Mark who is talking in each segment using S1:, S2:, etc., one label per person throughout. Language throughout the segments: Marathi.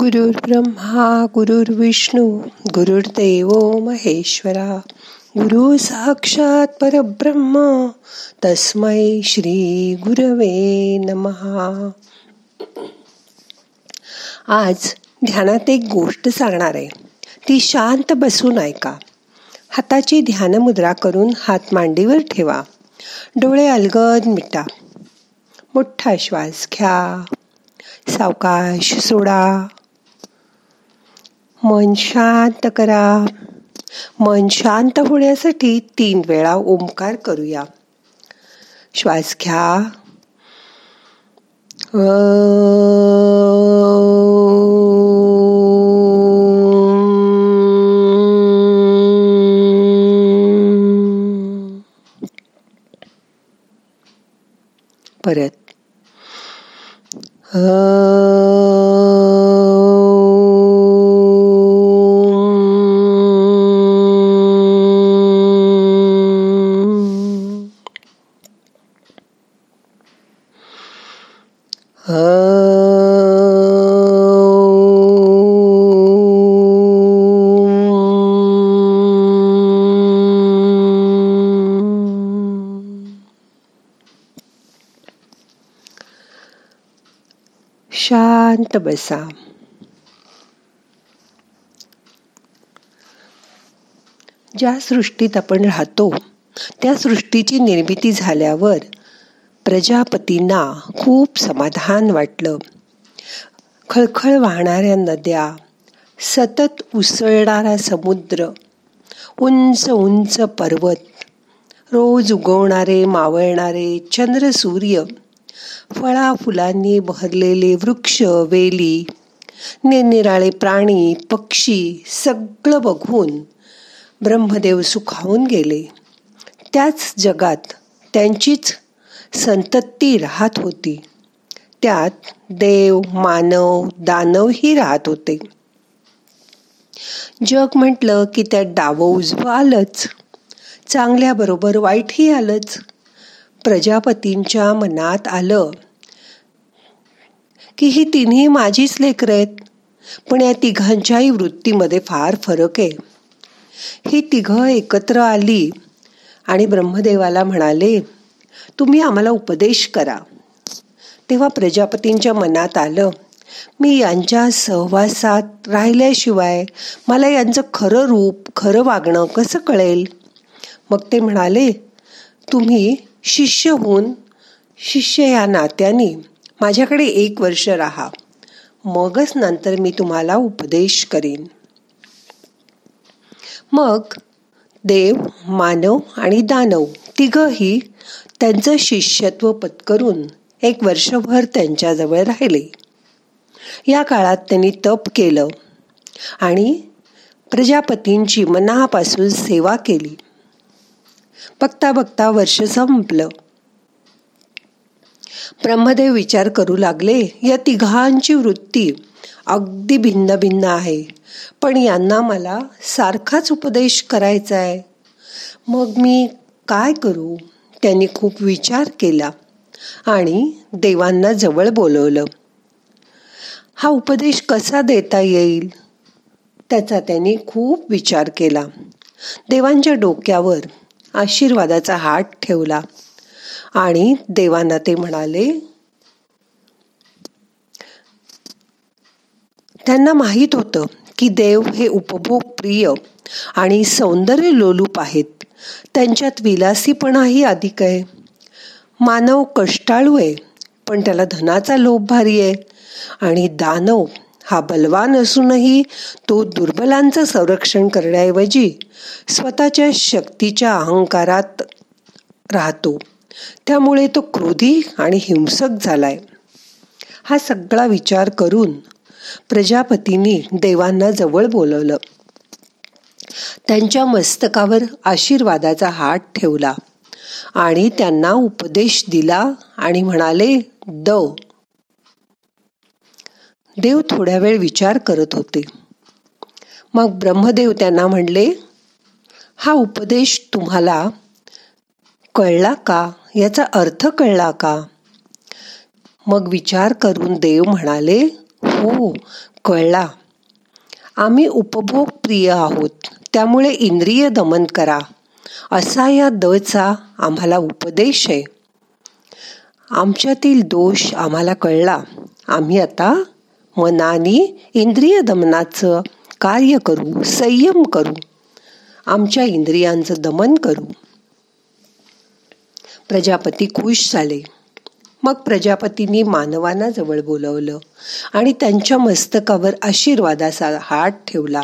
S1: गुरुर् ब्रह्मा गुरुर्विष्णू गुरुर्देव महेश्वरा गुरु साक्षात परब्रह्म तस्मै श्री गुरवे नमहा आज ध्यानात एक गोष्ट सांगणार आहे. ती शांत बसून ऐका. हाताची ध्यान मुद्रा करून हात मांडीवर ठेवा. डोळे अलगद मिटा. मोठा श्वास घ्या. सावकाश सोडा. मन शांत करा. मन शांत होण्यासाठी तीन वेळा ओंकार करूया. श्वास घ्या. परत. शांत बसा. ज्या सृष्टीत आपण राहतो त्या सृष्टीची निर्मिती झाल्यावर प्रजापतींना खूप समाधान वाटलं. खळखळ वाहणाऱ्या नद्या सतत उसळणारा समुद्र उंच उंच पर्वत रोज उगवणारे मावळणारे चंद्र सूर्य फळा फुलांनी बहरलेले वृक्ष वेली निरनिराळे प्राणी पक्षी सगळं बघून ब्रह्मदेव सुखावून गेले. त्याच जगात त्यांचीच संतती राहत होती. त्यात देव मानव दानवही राहत होते. जग म्हटलं की त्यात डावं उजवं आलंच. चांगल्याबरोबर वाईटही आलंच. प्रजापतींच्या मनात आलं की ही तिन्ही माझीच लेकर आहेत पण या तिघांच्याही वृत्तीमध्ये फार फरक आहे. ही तिघं एकत्र आली आणि ब्रह्मदेवाला म्हणाले तुम्ही आम्हाला उपदेश करा. तेव्हा प्रजापतींच्या मनात आलं मी यांच्या सहवासात राहिल्याशिवाय मला यांचं खरं रूप खरं वागणं कसं कळेल? मग ते म्हणाले तुम्ही शिष्य होऊन शिष्य या नात्याने माझ्याकडे एक वर्ष राहा. मगच नंतर मी तुम्हाला उपदेश करीन. मग देव मानव आणि दानव तिघही त्यांचं शिष्यत्व पत्करून एक वर्षभर त्यांच्याजवळ राहिले. या काळात त्यांनी तप केलं आणि प्रजापतींची मनापासून सेवा केली. बघता बघता वर्ष संपलं. ब्रह्मदेव विचार करू लागले या तिघांची वृत्ती अगदी भिन्न भिन्न आहे पण यांना मला सारखाच उपदेश करायचा आहे. मग मी काय करू? त्यांनी खूप विचार केला आणि देवांना जवळ बोलवलं. हा उपदेश कसा देता येईल? त्याचा त्यांनी खूप विचार केला. देवांच्या डोक्यावर आशीर्वादाचा हात ठेवला. आणि देवांना ते म्हणाले त्यांना माहीत होतं की देव हे उपभोग प्रिय आणि सौंदर्य लोलूप आहेत. त्यांच्यात विलासीपणाही अधिक आहे. मानव कष्टाळू आहे पण त्याला धनाचा लोभ भारी आहे. आणि दानव हा बलवान असूनही तो दुर्बलांचं संरक्षण करण्याऐवजी स्वतःच्या शक्तीच्या अहंकारात राहतो. त्यामुळे तो क्रोधी आणि हिंसक झालाय. हा सगळा विचार करून प्रजापतींनी देवांना जवळ बोलवलं. त्यांच्या मस्तकावर आशीर्वादाचा हात ठेवला आणि त्यांना उपदेश दिला आणि म्हणाले द देव थोड्या वेळ विचार करत होते. मग ब्रह्मदेव त्यांना म्हणले हा उपदेश तुम्हाला कळला का? याचा अर्थ कळला का? मग विचार करून देव म्हणाले हो कळला. आम्ही उपभोग प्रिय आहोत. त्यामुळे इंद्रिय दमन करा. असा या दचा आम्हाला उपदेश आहे. आमच्यातील दोष आम्हाला कळला. आम्ही आता मनाने इंद्रिय दमनाचं कार्य करू संयम करू. आमच्या इंद्रियांचं दमन करू. प्रजापती खुश झाले. मग प्रजापतींनी मानवांना जवळ बोलवलं आणि त्यांच्या मस्तकावर आशीर्वादाचा हात ठेवला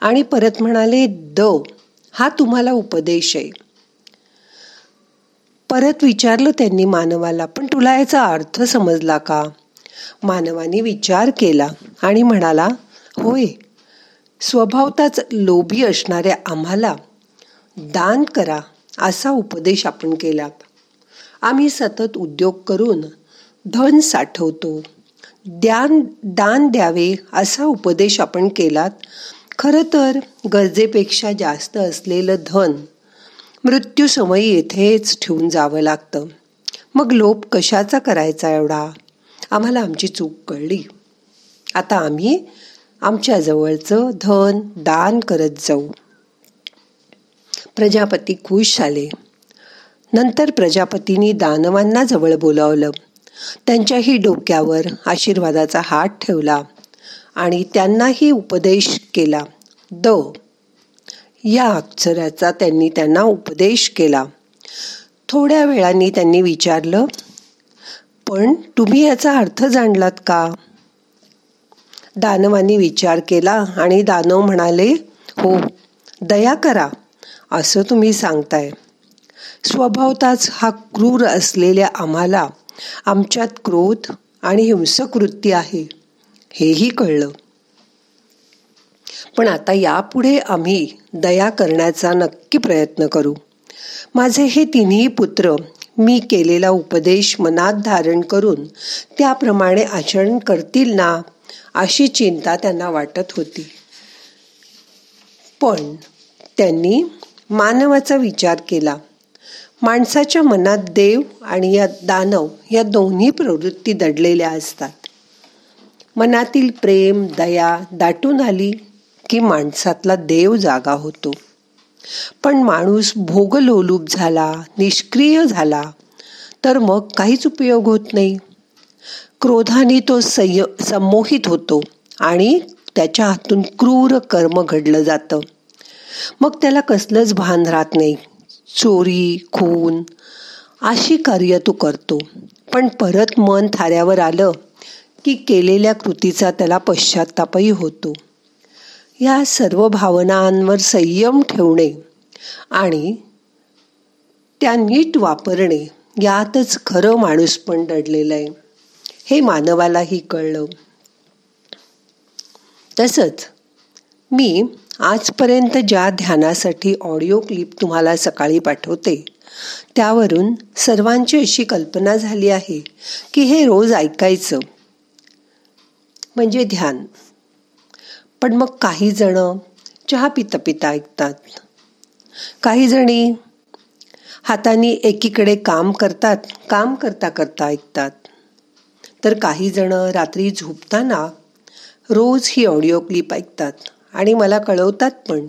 S1: आणि परत म्हणाले द हा तुम्हाला उपदेश आहे. परत विचारलं त्यांनी मानवाला पण तुला याचा अर्थ समजला का? मानवाने विचार केला आणि म्हणाला होय स्वभावताच लोभी असणाऱ्या आम्हाला दान करा असा उपदेश आपण केला आम्ही सतत उद्योग करून धन साठवतो. द्यान दान द्यावे असा उपदेश आपण केलात. खरं तर गरजेपेक्षा जास्त असलेलं धन मृत्यूसमयी येथेच ठेवून जावं लागतं. मग लोभ कशाचा करायचा एवढा? आम्हाला आमची चूक कळली. आता आम्ही आमच्या जवळचं धन दान करत जाऊ. प्रजापती खुश झाले. नंतर प्रजापतींनी दानवांना जवळ बोलावलं. त्यांच्याही डोक्यावर आशीर्वादाचा हात ठेवला आणि त्यांनाही उपदेश केला. द. या अक्षराचा त्यांनी त्यांना उपदेश केला. थोड्या वेळाने त्यांनी विचारलं पण तुम्ही याचा अर्थ जाणलात का? दानवांनी विचार केला आणि दानव म्हणाले हो दया करा असं तुम्ही सांगताय. स्वभावताच हा क्रूर असलेल्या आम्हाला आमच्यात क्रोध आणि हिंसक वृत्ती आहे हेही कळलं. पण आता यापुढे आम्ही दया करण्याचा नक्की प्रयत्न करू. माझे हे तिन्ही पुत्र मी केलेला उपदेश मनात धारण करून त्याप्रमाणे आचरण करतील ना अशी चिंता त्यांना वाटत होती. पण त्यांनी मानवाचा विचार केला. माणसाच्या मनात देव आणि या दानव या दोन्ही प्रवृत्ती दडलेल्या असतात. मनातील प्रेम दया दाटून आली की माणसातला देव जागा होतो. पण माणूस भोगलोलूप झाला निष्क्रिय झाला तर मग काहीच उपयोग होत नाही. क्रोधाने तो संय संमोहित होतो आणि त्याच्या हातून क्रूर कर्म घडलं जातं. मग त्याला कसलंच भान राहत नाही. चोरी खून अशी कार्य तो करतो. पण परत मन थाऱ्यावर आलं की केलेल्या कृतीचा त्याला पश्चातापही होतो. या सर्व भावनांवर संयम ठेवणे आणि त्या नीट वापरणे यातच खरं माणूस पण दडलेलं आहे. हे मानवालाही कळलं. तसंच मी आजपर्यंत ज्या ध्यानासाठी ऑडिओ क्लिप तुम्हाला सकाळी पाठवते त्यावरून सर्वांची अशी कल्पना झाली आहे की हे रोज ऐकायचं. म्हणजे ध्यान. पण मग काही जण चहा पिता पिता ऐकतात. काही जणी हाताने एकीकडे काम करतात काम करता करता ऐकतात. तर काही जण रात्री झोपताना रोज ही ऑडिओ क्लिप ऐकतात आणि मला कळवतात पण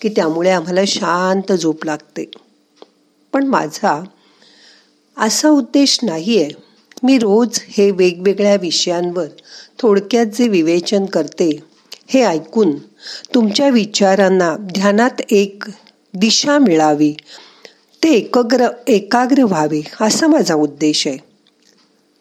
S1: की त्यामुळे आम्हाला शांत झोप लागते. पण माझा असा उद्देश नाही आहे मी रोज हे वेगवेगळ्या विषयांवर थोडक्यात जे विवेचन करते हे ऐकून तुमच्या विचारांना ध्यानात एक दिशा मिळावी ते एकग्र एकाग्र व्हावे असा माझा उद्देश आहे.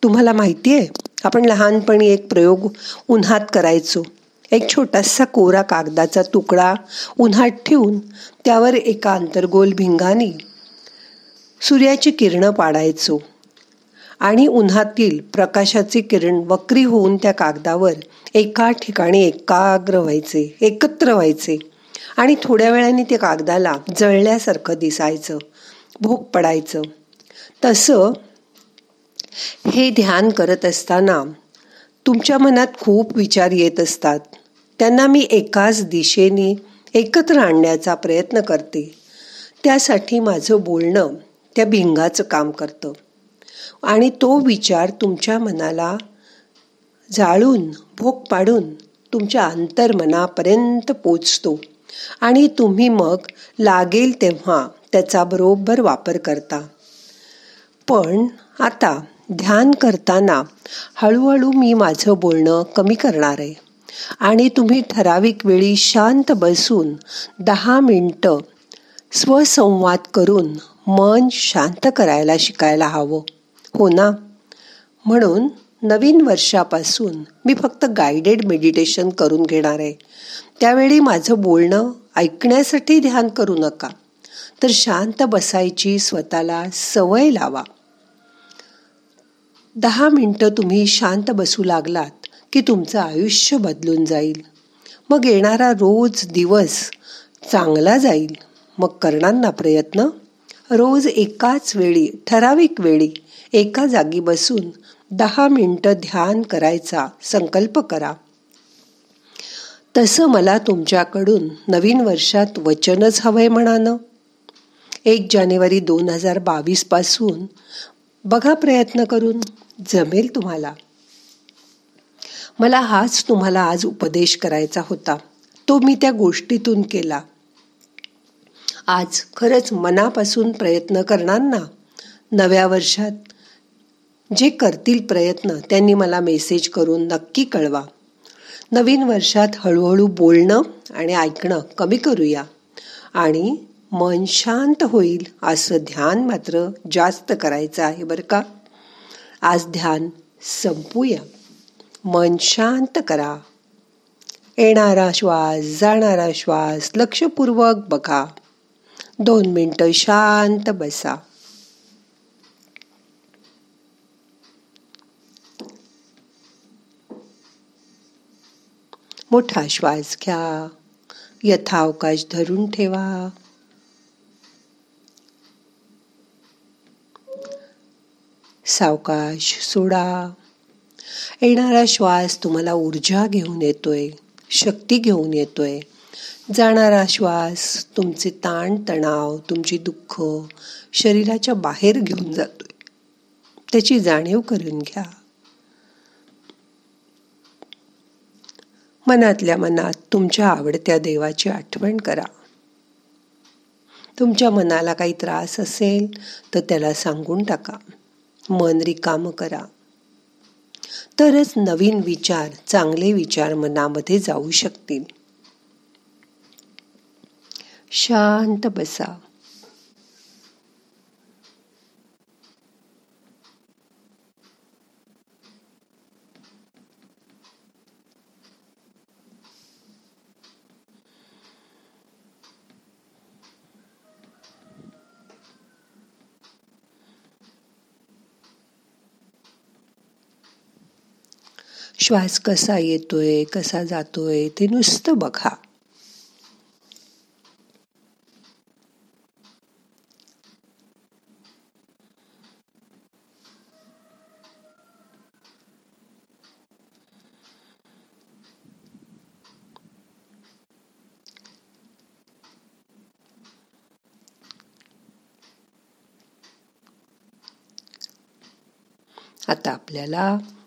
S1: तुम्हाला माहिती आहे आपण लहानपणी एक प्रयोग उन्हात करायचो. एक छोटासा कोरा कागदाचा तुकडा उन्हात ठेवून त्यावर एका अंतर्गोल भिंगाने सूर्याची किरणं पाडायचो. आणि उन्हातील प्रकाशाचे किरण वक्री होऊन त्या कागदावर एका ठिकाणी एकाग्र व्हायचे एकत्र व्हायचे. आणि थोड्या वेळाने ते कागदाला जळल्यासारखं दिसायचं भूक पडायचं. तसं हे ध्यान करत असताना तुमच्या मनात खूप विचार येत असतात. त्यांना मी एकाच दिशेने एकत्र आणण्याचा प्रयत्न करते. त्यासाठी माझं बोलणं त्या भिंगाचं काम करतं. आणि तो विचार तुमच्या मनाला जाळून भोग पाडून तुमच्या अंतर्मनापर्यंत पोचतो. आणि तुम्ही मग लागेल तेव्हा त्याचा बरोबर वापर करता. पण आता ध्यान करताना हळूहळू मी माझं बोलणं कमी करणार आहे. आणि तुम्ही ठराविक वेळी शांत बसून दहा मिनटं स्वसंवाद करून मन शांत करायला शिकायला हवं. हो ना? म्हणून नवीन वर्षापासून मी फक्त गायडेड मेडिटेशन करून घेणार आहे. त्यावेळी माझं बोलणं ऐकण्यासाठी ध्यान करू नका. तर शांत बसायची स्वतःला सवय लावा. दहा मिनटं तुम्ही शांत बसू लागलात की तुमचं आयुष्य बदलून जाईल. मग येणारा रोज दिवस चांगला जाईल. मग करणार ना प्रयत्न. रोज एकाच वेळी ठराविक वेळी एका जागी बसून दहा मिनटं ध्यान करायचा संकल्प करा. तसं मला तुमच्याकडून नवीन वर्षात वचनच हवंय म्हणानं. एक जानेवारी दोन हजार बावीसपासून बघा प्रयत्न करून जमेल तुम्हाला. मला हाच तुम्हाला आज उपदेश करायचा होता. तो मी त्या गोष्टीतून केला. आज खरंच मनापासून प्रयत्न करणार ना? नव्या वर्षात जे करतील प्रयत्न त्यांनी मला मेसेज करून नक्की कळवा. नवीन वर्षात हळूहळू बोलणं आणि ऐकणं कमी करूया. आणि मन शांत होईल असं ध्यान मात्र जास्त करायचं आहे बरं का? आज ध्यान संपूया. मन शांत करा. येणारा श्वास जाणारा श्वास लक्षपूर्वक बघा. दोन मिनटं शांत बसा. मोठा श्वास घ्या. यथावकाश धरून ठेवा. सावकाश सोडा. येणारा श्वास तुम्हाला ऊर्जा घेऊन येतोय शक्ती घेऊन येतोय. जाणारा श्वास तुमचे ताण तणाव तुमची दुःख शरीराच्या बाहेर घेऊन जातोय. त्याची जाणीव करून घ्या. मनातल्या मनात तुमच्या आवडत्या देवाची आठवण करा. तुमच्या मनाला काही त्रास असेल तर त्याला सांगून टाका. मन रिकाम करा. तरच नवीन विचार चांगले विचार मनामध्ये जाऊ शकतील. शांत बसा. श्वास कसा येतोय कसा जातोय ते नुसतं बघा. आता आपल्याला